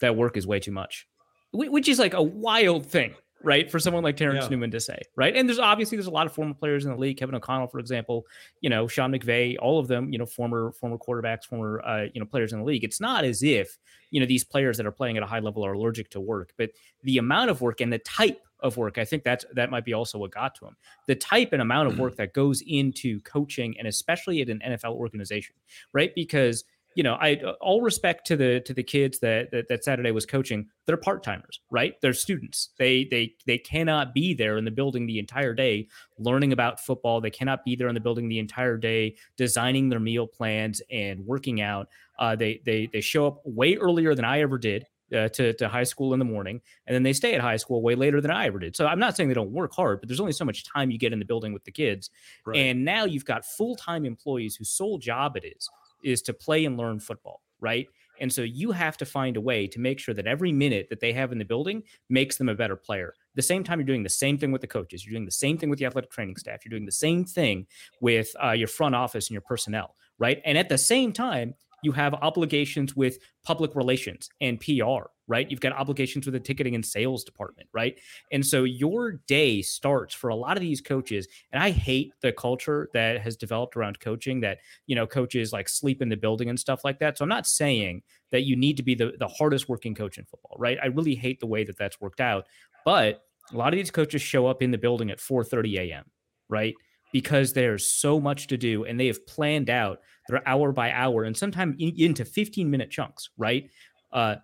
"That work is way too much," which is like a wild thing, right? For someone like Terence yeah. Newman to say, right? And there's obviously there's a lot of former players in the league. Kevin O'Connell, for example, you know, Sean McVay, all of them, you know, former former quarterbacks, former uh, you know players in the league. It's not as if you know these players that are playing at a high level are allergic to work, but the amount of work and the type of work. I think that's that might be also what got to him. The type and amount of work that goes into coaching and especially at an NFL organization, right? Because you know, I all respect to the to the kids that that, that Saturday was coaching. They're part timers, right? They're students. They they they cannot be there in the building the entire day learning about football. They cannot be there in the building the entire day designing their meal plans and working out. Uh, they they they show up way earlier than I ever did uh, to, to high school in the morning, and then they stay at high school way later than I ever did. So I'm not saying they don't work hard, but there's only so much time you get in the building with the kids. Right. And now you've got full time employees whose sole job it is is to play and learn football, right? And so you have to find a way to make sure that every minute that they have in the building makes them a better player. the same time, you're doing the same thing with the coaches. You're doing the same thing with the athletic training staff. You're doing the same thing with uh, your front office and your personnel, right? And at the same time, you have obligations with public relations and PR right? You've got obligations with the ticketing and sales department, right? And so your day starts for a lot of these coaches. And I hate the culture that has developed around coaching that, you know, coaches like sleep in the building and stuff like that. So I'm not saying that you need to be the, the hardest working coach in football, right? I really hate the way that that's worked out. But a lot of these coaches show up in the building at 4:30 a.m., right? Because there's so much to do and they have planned out their hour by hour and sometimes into 15 minute chunks, right? Uh,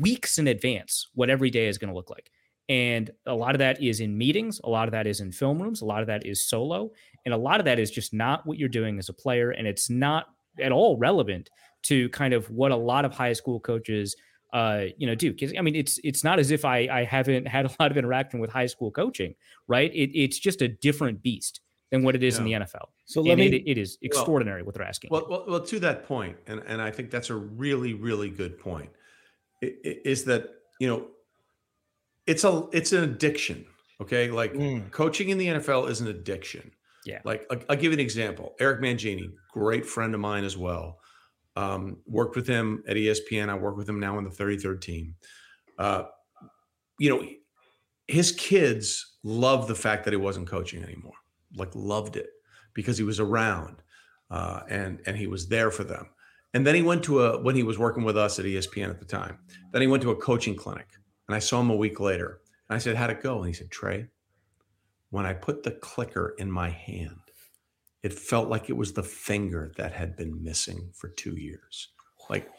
weeks in advance what every day is going to look like. And a lot of that is in meetings, a lot of that is in film rooms, a lot of that is solo, and a lot of that is just not what you're doing as a player. And it's not at all relevant to kind of what a lot of high school coaches uh, you know, do because I mean, it's it's not as if I I haven't had a lot of interaction with high school coaching, right? It, it's just a different beast than what it is yeah. in the NFL. So let and me, it, it is extraordinary well, what they're asking. Well, well, well, to that point, and and I think that's a really really good point is that you know it's a it's an addiction okay like mm. coaching in the nfl is an addiction yeah like I'll, I'll, give you an example eric mangini great friend of mine as well um, worked with him at espn i work with him now on the 33rd team uh, you know his kids love the fact that he wasn't coaching anymore like loved it because he was around uh, and and he was there for them and then he went to a when he was working with us at ESPN at the time. Then he went to a coaching clinic, and I saw him a week later. And I said, "How'd it go?" And he said, "Trey, when I put the clicker in my hand, it felt like it was the finger that had been missing for two years. Like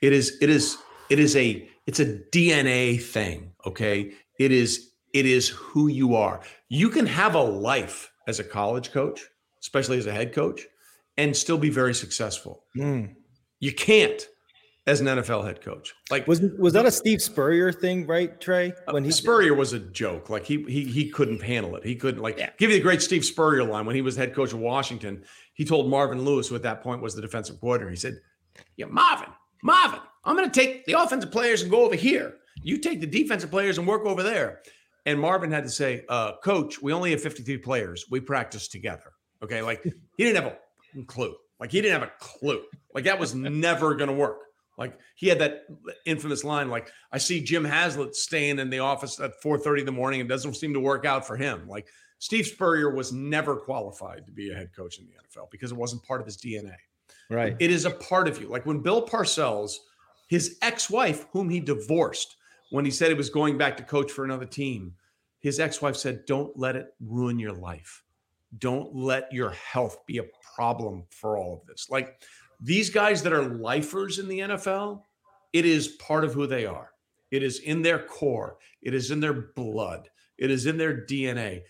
it is, it is, it is a, it's a DNA thing. Okay, it is, it is who you are. You can have a life as a college coach, especially as a head coach, and still be very successful." Mm you can't as an NFL head coach. Like was was that a Steve Spurrier thing, right, Trey? Uh, when he Spurrier was a joke. Like he he he couldn't handle it. He couldn't like yeah. give you the great Steve Spurrier line when he was head coach of Washington. He told Marvin Lewis, who at that point was the defensive coordinator, he said, "Yeah, Marvin, Marvin, I'm going to take the offensive players and go over here. You take the defensive players and work over there." And Marvin had to say, uh, "Coach, we only have 53 players. We practice together." Okay, like he didn't have a clue. Like he didn't have a clue. Like that was never going to work. Like he had that infamous line, like I see Jim Haslett staying in the office at 4:30 in the morning and doesn't seem to work out for him. Like Steve Spurrier was never qualified to be a head coach in the NFL because it wasn't part of his DNA. Right. It is a part of you. Like when Bill Parcells, his ex-wife, whom he divorced, when he said he was going back to coach for another team, his ex-wife said, "Don't let it ruin your life. Don't let your health be a problem for all of this. Like these guys that are lifers in the NFL, it is part of who they are. It is in their core, it is in their blood, it is in their DNA.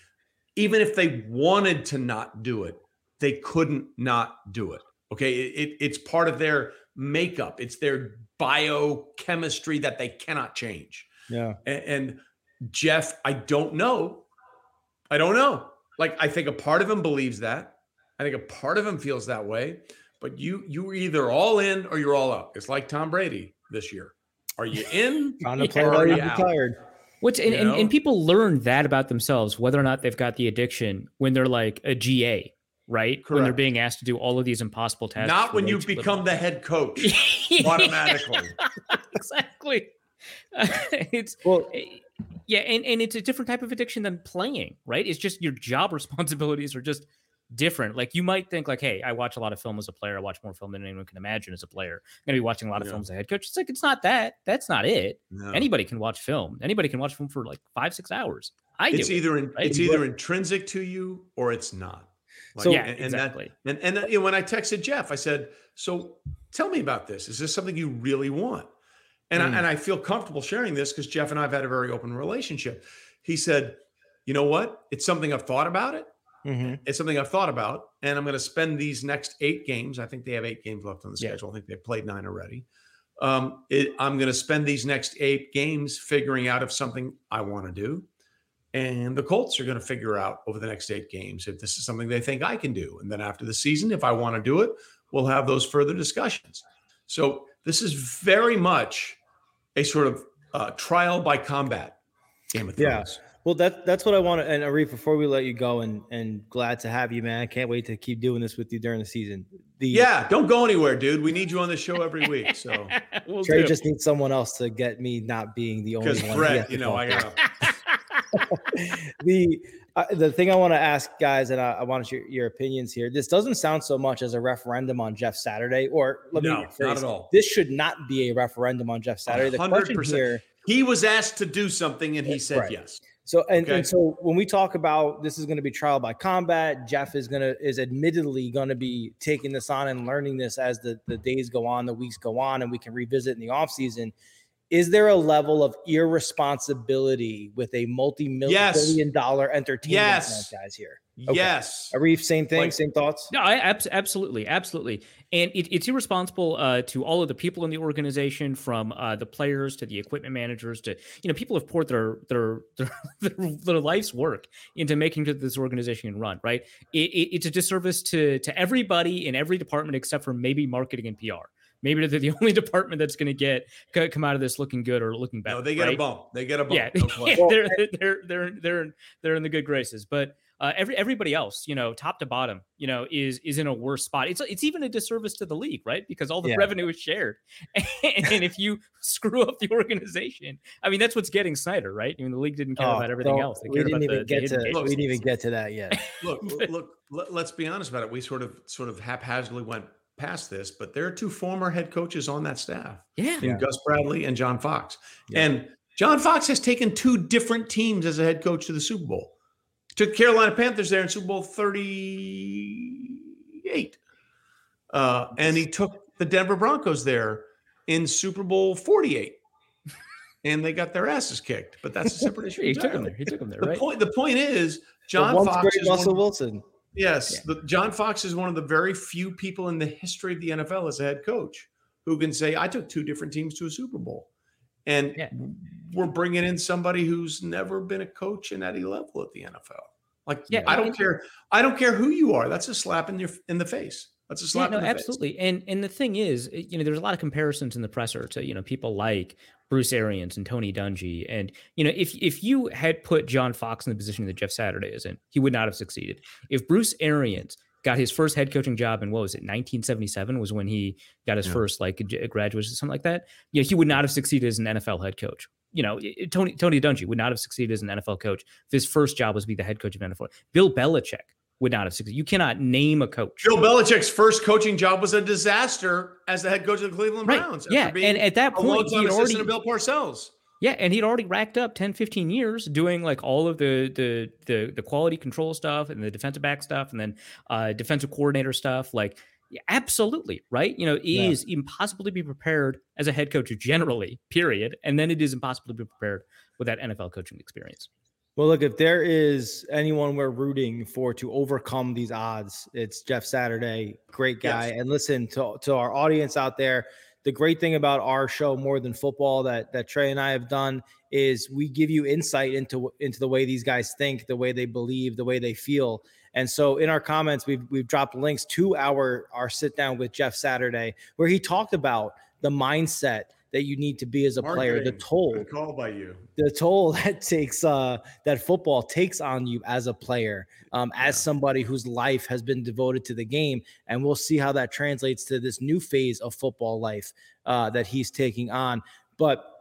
Even if they wanted to not do it, they couldn't not do it. Okay. It, it, it's part of their makeup, it's their biochemistry that they cannot change. Yeah. And, and Jeff, I don't know. I don't know. Like, I think a part of him believes that. I think a part of him feels that way, but you you're either all in or you're all out. It's like Tom Brady this year. Are you in? On a player are you retired. What's and, and, and, people learn that about themselves, whether or not they've got the addiction when they're like a GA, right? Correct. When they're being asked to do all of these impossible tasks. Not when you become the head coach automatically. exactly. Uh, it's well, eh, yeah, and, and it's a different type of addiction than playing, right? It's just your job responsibilities are just different. Like you might think like, hey, I watch a lot of film as a player. I watch more film than anyone can imagine as a player. I'm gonna be watching a lot of yeah. films as a head coach. It's like it's not that. That's not it. No. Anybody can watch film. Anybody can watch film for like five, six hours. I it's either in, right? it's either intrinsic to you or it's not. Like, so yeah, and, exactly. That, and and you know, when I texted Jeff, I said, "So tell me about this. Is this something you really want?" And mm. I, and I feel comfortable sharing this because Jeff and I've had a very open relationship. He said, "You know what? It's something I've thought about it. Mm-hmm. It's something I've thought about, and I'm going to spend these next eight games. I think they have eight games left on the schedule. Yeah. I think they've played nine already. Um, it, I'm going to spend these next eight games figuring out if something I want to do, and the Colts are going to figure out over the next eight games if this is something they think I can do. And then after the season, if I want to do it, we'll have those further discussions. So this is very much a sort of uh, trial by combat Game of Thrones. Yeah. Well, that that's what I want to. And Arif, before we let you go, and and glad to have you, man. I can't wait to keep doing this with you during the season. The yeah, don't go anywhere, dude. We need you on the show every week. So we'll Trey do. just needs someone else to get me not being the only one. Because Brett, you know, I got the uh, the thing I want to ask guys, and I, I want your, your opinions here. This doesn't sound so much as a referendum on Jeff Saturday, or let no, me rephrase, not at all. This should not be a referendum on Jeff Saturday. The 100%. question here, he was asked to do something, and he said right. yes. So and, okay. and so when we talk about this is going to be trial by combat, Jeff is gonna is admittedly going to be taking this on and learning this as the, the days go on, the weeks go on, and we can revisit in the off season is there a level of irresponsibility with a multi-million yes. billion dollar entertainment yes. franchise here? Okay. Yes. Arif, same thing, like, same thoughts? No, I abs- absolutely, absolutely. And it, it's irresponsible uh, to all of the people in the organization, from uh, the players to the equipment managers to you know people have poured their their their, their, their life's work into making sure this organization run. Right? It, it, it's a disservice to to everybody in every department except for maybe marketing and PR. Maybe they're the only department that's going to get come out of this looking good or looking better. No, they get right? a bump. They get a bump. Yeah, no they're, they're they're they're they're in the good graces. But uh, every everybody else, you know, top to bottom, you know, is is in a worse spot. It's it's even a disservice to the league, right? Because all the yeah. revenue is shared, and if you screw up the organization, I mean, that's what's getting Snyder, right? I mean, the league didn't care oh, about everything else. They we didn't even the, get the to look, we didn't even get to that yet. look, look, let's be honest about it. We sort of sort of haphazardly went past this, but there are two former head coaches on that staff. Yeah. yeah. Gus Bradley and John Fox. Yeah. And John Fox has taken two different teams as a head coach to the Super Bowl. Took Carolina Panthers there in Super Bowl 38. Uh, and he took the Denver Broncos there in Super Bowl 48. and they got their asses kicked, but that's a separate issue. he took them there. He took them there. The right? point. The point is, John Fox is Russell Wilson. Yes, yeah. the, John Fox is one of the very few people in the history of the NFL as a head coach who can say, "I took two different teams to a Super Bowl," and yeah. we're bringing in somebody who's never been a coach in any level at the NFL. Like, yeah, I don't care. I don't care who you are. That's a slap in your in the face. That's a slap. Yeah, no, absolutely. Face. And and the thing is, you know, there's a lot of comparisons in the presser to you know people like Bruce Arians and Tony Dungy. And you know, if if you had put John Fox in the position that Jeff Saturday is in, he would not have succeeded. If Bruce Arians got his first head coaching job in what was it 1977 was when he got his yeah. first like graduate or something like that yeah he would not have succeeded as an nfl head coach you know tony tony dungy would not have succeeded as an nfl coach if his first job was to be the head coach of nfl bill belichick would not have succeeded. You cannot name a coach. Bill Belichick's first coaching job was a disaster as the head coach of the Cleveland right. Browns. Yeah, and at that point, he already Bill Parcells. Yeah, and he'd already racked up 10, 15 years doing like all of the the the, the quality control stuff and the defensive back stuff and then uh, defensive coordinator stuff. Like, absolutely, right? You know, it yeah. is impossible to be prepared as a head coach generally, period. And then it is impossible to be prepared with that NFL coaching experience. Well, look, if there is anyone we're rooting for to overcome these odds, it's Jeff Saturday. Great guy. Yes. And listen to, to our audience out there. The great thing about our show, more than football, that that Trey and I have done is we give you insight into into the way these guys think, the way they believe, the way they feel. And so in our comments, we've we've dropped links to our our sit down with Jeff Saturday, where he talked about the mindset that you need to be as a player. The toll by you. The toll that takes uh that football takes on you as a player, um, as yeah. somebody whose life has been devoted to the game. And we'll see how that translates to this new phase of football life uh, that he's taking on. But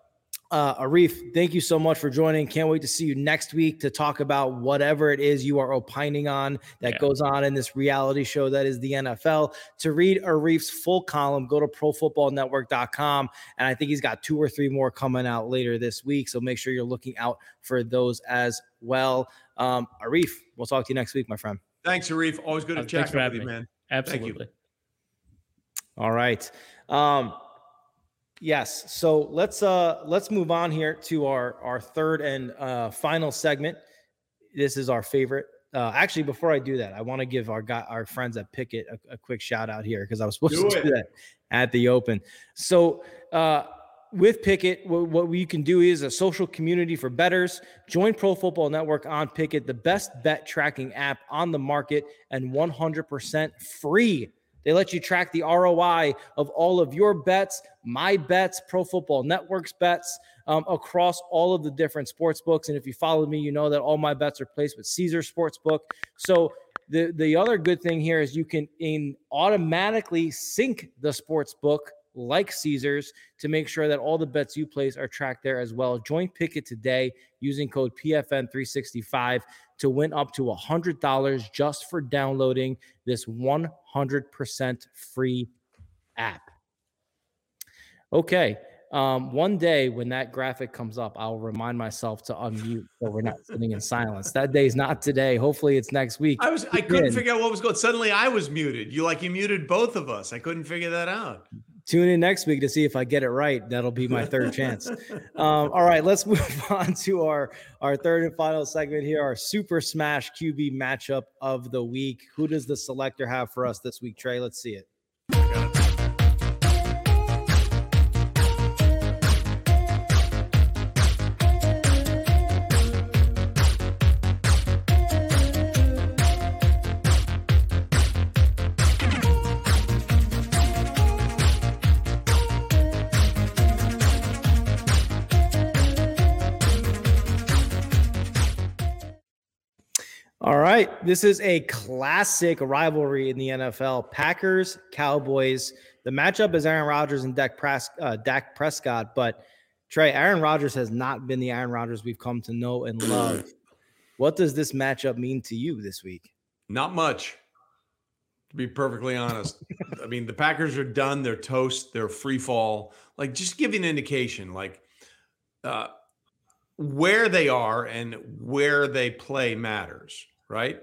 uh, Arif, thank you so much for joining. Can't wait to see you next week to talk about whatever it is you are opining on that yeah. goes on in this reality show that is the NFL. To read Arif's full column, go to profootballnetwork.com. And I think he's got two or three more coming out later this week. So make sure you're looking out for those as well. Um, Arif, we'll talk to you next week, my friend. Thanks, Arif. Always good to uh, chat with you, me. man. Absolutely. All right. Um, Yes. So let's uh let's move on here to our our third and uh final segment. This is our favorite. Uh, actually, before I do that, I want to give our guy, our friends at Pikkit a, a quick shout out here because I was supposed do to it. do that at the Open. So uh, with Pikkit, what, what we can do is a social community for betters. Join Pro Football Network on Pikkit, the best bet tracking app on the market, and 100% free They let you track the ROI of all of your bets, my bets, Pro Football Network's bets um, across all of the different sports books. And if you follow me, you know that all my bets are placed with Caesar Sportsbook. So the the other good thing here is you can in automatically sync the sports book like Caesars to make sure that all the bets you place are tracked there as well. Join Pikkit today using code PFN365 to win up to $100 just for downloading this 100% free app. Okay. Um, one day when that graphic comes up, I'll remind myself to unmute so we're not sitting in silence. That day's not today. Hopefully it's next week. I was I couldn't figure out what was going. Suddenly I was muted. You like you muted both of us. I couldn't figure that out tune in next week to see if I get it right. That'll be my third chance. Um, all right, let's move on to our our third and final segment here, our Super Smash QB matchup of the week. Who does the selector have for us this week, Trey? Let's see it. All right. This is a classic rivalry in the NFL. Packers, Cowboys. The matchup is Aaron Rodgers and Dak, Pres- uh, Dak Prescott. But Trey, Aaron Rodgers has not been the Aaron Rodgers we've come to know and love. what does this matchup mean to you this week? Not much, to be perfectly honest. I mean, the Packers are done. They're toast. They're free fall. Like, just give you an indication. Like, uh, where they are and where they play matters right?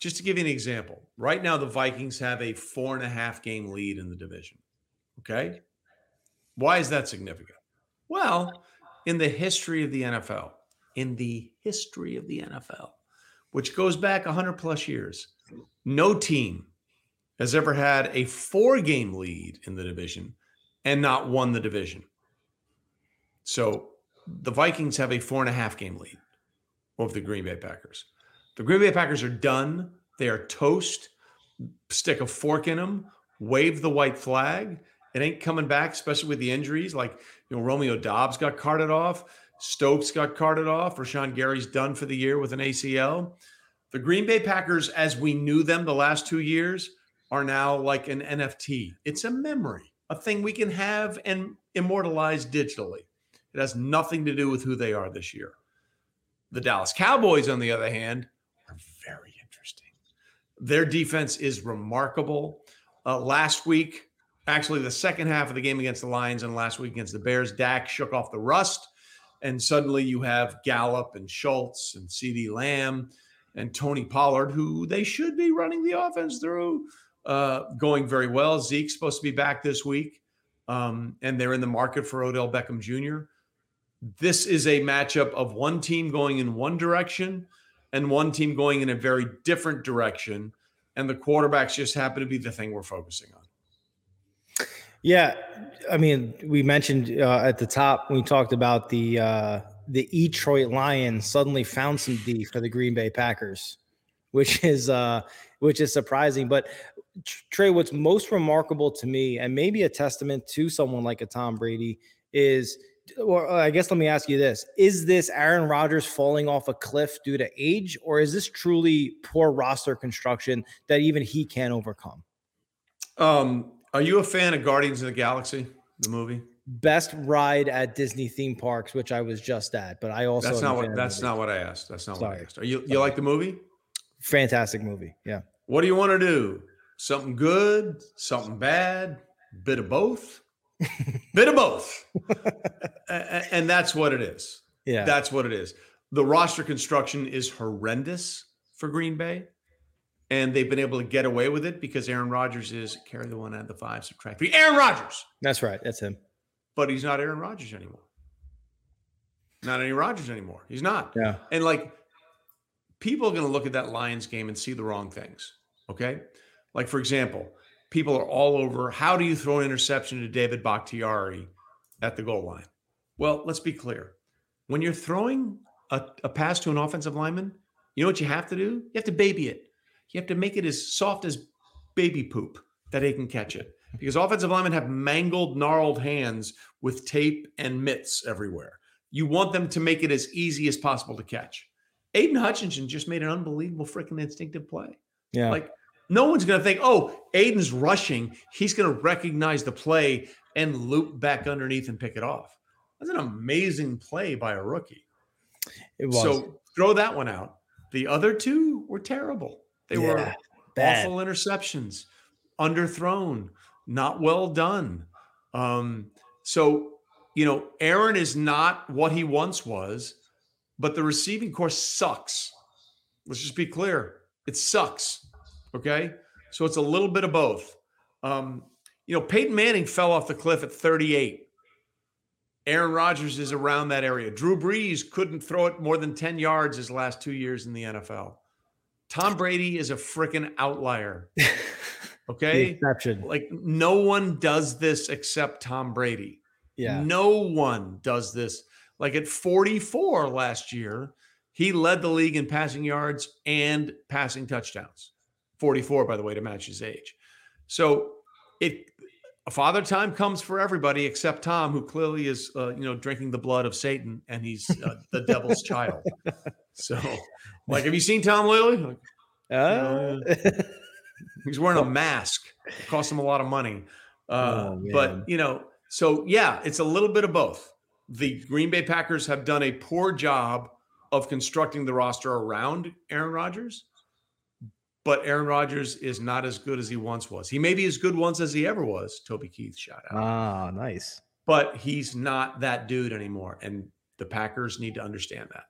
Just to give you an example, right now the Vikings have a four and a half game lead in the division. Okay. Why is that significant? Well, in the history of the NFL, in the history of the NFL, which goes back 100 plus years, no team has ever had a four game lead in the division and not won the division. So the Vikings have a four and a half game lead over the Green Bay Packers. The Green Bay Packers are done. They are toast. Stick a fork in them, wave the white flag. It ain't coming back, especially with the injuries. Like, you know, Romeo Doubs got carted off. Stokes got carted off. Rashan Gary's done for the year with an ACL. The Green Bay Packers, as we knew them the last two years, are now like an NFT. It's a memory, a thing we can have and immortalize digitally. It has nothing to do with who they are this year. The Dallas Cowboys, on the other hand. Their defense is remarkable. Uh, last week, actually, the second half of the game against the Lions and last week against the Bears, Dak shook off the rust. And suddenly you have Gallup and Schultz and CeeDee Lamb and Tony Pollard, who they should be running the offense through, uh, going very well. Zeke's supposed to be back this week, um, and they're in the market for Odell Beckham Jr. This is a matchup of one team going in one direction and one team going in a very different direction. And the quarterbacks just happen to be the thing we're focusing on. Yeah, I mean, we mentioned uh, at the top we talked about the uh, the Detroit Lions suddenly found some D for the Green Bay Packers, which is uh, which is surprising. But Trey, what's most remarkable to me, and maybe a testament to someone like a Tom Brady, is well, I guess let me ask you this: Is this Aaron Rodgers falling off a cliff due to age, or is this truly poor roster construction that even he can't overcome? Um, are you a fan of Guardians of the Galaxy, the movie? Best ride at Disney theme parks, which I was just at, but I also that's not what that's not what I asked. That's not Sorry. what I asked. Are you you like the movie? Fantastic movie. Yeah. What do you want to do? Something good, something bad, bit of both? Bit of both. and that's what it is. Yeah. That's what it is. The roster construction is horrendous for Green Bay. And they've been able to get away with it because Aaron Rodgers is carry the one out of the five, subtract three. Aaron Rodgers. That's right. That's him. But he's not Aaron Rodgers anymore. Not any Rodgers anymore. He's not. Yeah. And like people are going to look at that Lions game and see the wrong things. Okay. Like, for example, people are all over. How do you throw an interception to David Bakhtiari at the goal line? Well, let's be clear. When you're throwing a, a pass to an offensive lineman, you know what you have to do? You have to baby it. You have to make it as soft as baby poop. that he can catch it because offensive linemen have mangled, gnarled hands with tape and mitts everywhere. You want them to make it as easy as possible to catch. Aidan Hutchinson just made an unbelievable freaking instinctive play. Yeah. Like no one's going to think, oh, Aidan's rushing. He's going to recognize the play and loop back underneath and pick it off. That's an amazing play by a rookie. It was. So throw that one out. The other two were terrible. They Yeah, were bad. awful interceptions, underthrown, not well done. Um, so, you know, Aaron is not what he once was, but the receiving course sucks. Let's just be clear. It sucks. Okay. So it's a little bit of both. Um, you know, Peyton Manning fell off the cliff at 38. Aaron Rodgers is around that area. Drew Brees couldn't throw it more than 10 yards his last two years in the NFL. Tom Brady is a freaking outlier. Okay. exception. Like no one does this except Tom Brady. Yeah. No one does this. Like at 44 last year, he led the league in passing yards and passing touchdowns. 44, by the way, to match his age. So it a father time comes for everybody except Tom, who clearly is uh, you know drinking the blood of Satan and he's uh, the devil's child. So, like, have you seen Tom lately? Like, Uh, He's wearing a mask. It costs him a lot of money. Uh, Oh, but you know, so yeah, it's a little bit of both. The Green Bay Packers have done a poor job of constructing the roster around Aaron Rodgers, but Aaron Rodgers is not as good as he once was. He may be as good once as he ever was. Toby Keith shout out, ah, nice. but he's not that dude anymore, and the Packers need to understand that.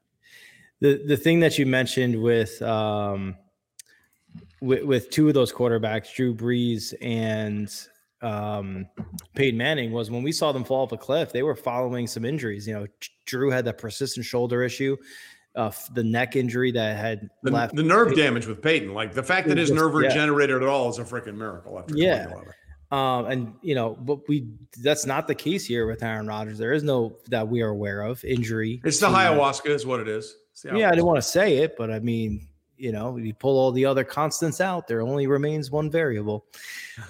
The the thing that you mentioned with um with, with two of those quarterbacks, Drew Brees and um Peyton Manning, was when we saw them fall off a cliff, they were following some injuries. You know, Drew had that persistent shoulder issue, uh, the neck injury that had The, left. the nerve damage with Peyton, like the fact that his Just- nerve yeah. regenerated at all, is a freaking miracle. After Yeah. Um, and you know, but we that's not the case here with Aaron Rodgers. There is no that we are aware of injury. It's the ayahuasca, is what it is. Yeah, I didn't want to say it, but I mean, you know, you pull all the other constants out, there only remains one variable.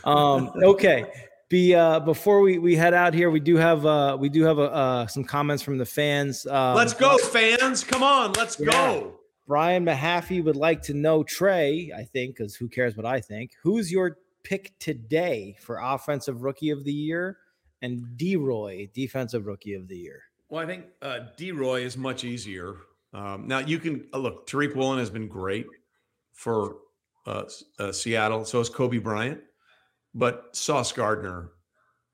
Um, okay. Be uh, before we, we head out here, we do have uh, we do have uh, uh, some comments from the fans. Um, Let's go, fans! Come on, let's Yeah. go. Brian Mahaffey would like to know Trey. I think because who cares what I think? Who's your pick today for offensive rookie of the year and D Roy defensive rookie of the year? Well, I think uh, D. Roy is much easier. Um, now you can uh, look. Tariq Woolen has been great for uh, uh, Seattle. So is Coby Bryant, but Sauce Gardner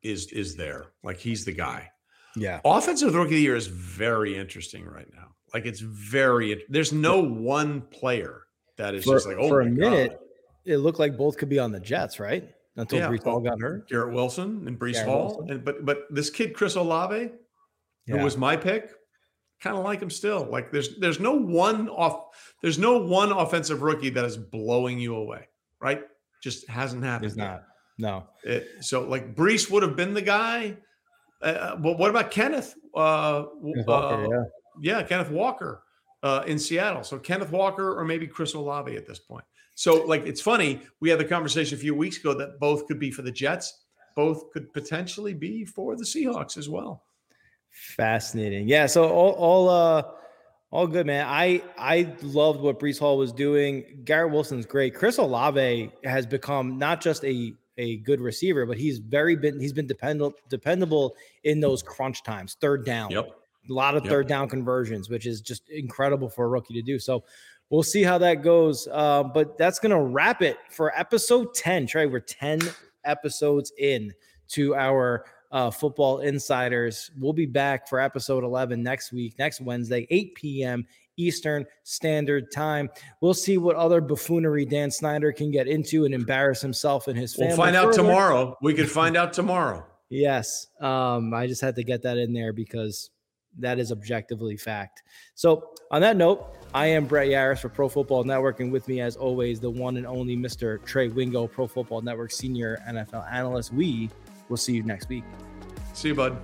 is is there. Like he's the guy. Yeah, Offensive rookie of the year is very interesting right now. Like it's very. There's no one player that is for, just like oh for a minute, God. it looked like both could be on the Jets, right? Until Yeah, Breece Hall got hurt. Garrett Wilson and Breece Garrett Hall, Wilson. and but but this kid Chris Olave, who was my pick, kind of like him still. Like there's there's no one off there's no one offensive rookie that is blowing you away, right? Just hasn't happened. Not. No. It- so like Breece would have been the guy. Uh, but what about Kenneth? Uh, Kenneth uh, yeah. yeah, Kenneth Walker uh, in Seattle. So Kenneth Walker or maybe Chris Olave at this point. So like it's funny, we had the conversation a few weeks ago that both could be for the Jets, both could potentially be for the Seahawks as well. Fascinating. Yeah. So all, all, uh, all good, man. I I loved what Breece Hall was doing. Garrett Wilson's great. Chris Olave has become not just a a good receiver, but he's very been he's been dependable dependable in those crunch times, third down. Yep. A lot of Yep. third down conversions, which is just incredible for a rookie to do. So we'll see how that goes. Uh, but that's gonna wrap it for episode 10. Trey, we're 10 episodes in to our uh, football insiders. We'll be back for episode 11 next week, next Wednesday, 8 p.m. Eastern Standard Time. We'll see what other buffoonery Dan Snyder can get into and embarrass himself and his family. We'll find out tomorrow. We could find out tomorrow. Yes. Um, I just had to get that in there because that is objectively fact. So, on that note, I am Brett Yarris for Pro Football Network, and with me, as always, the one and only Mr. Trey Wingo, Pro Football Network senior NFL analyst. We will see you next week. See you, bud.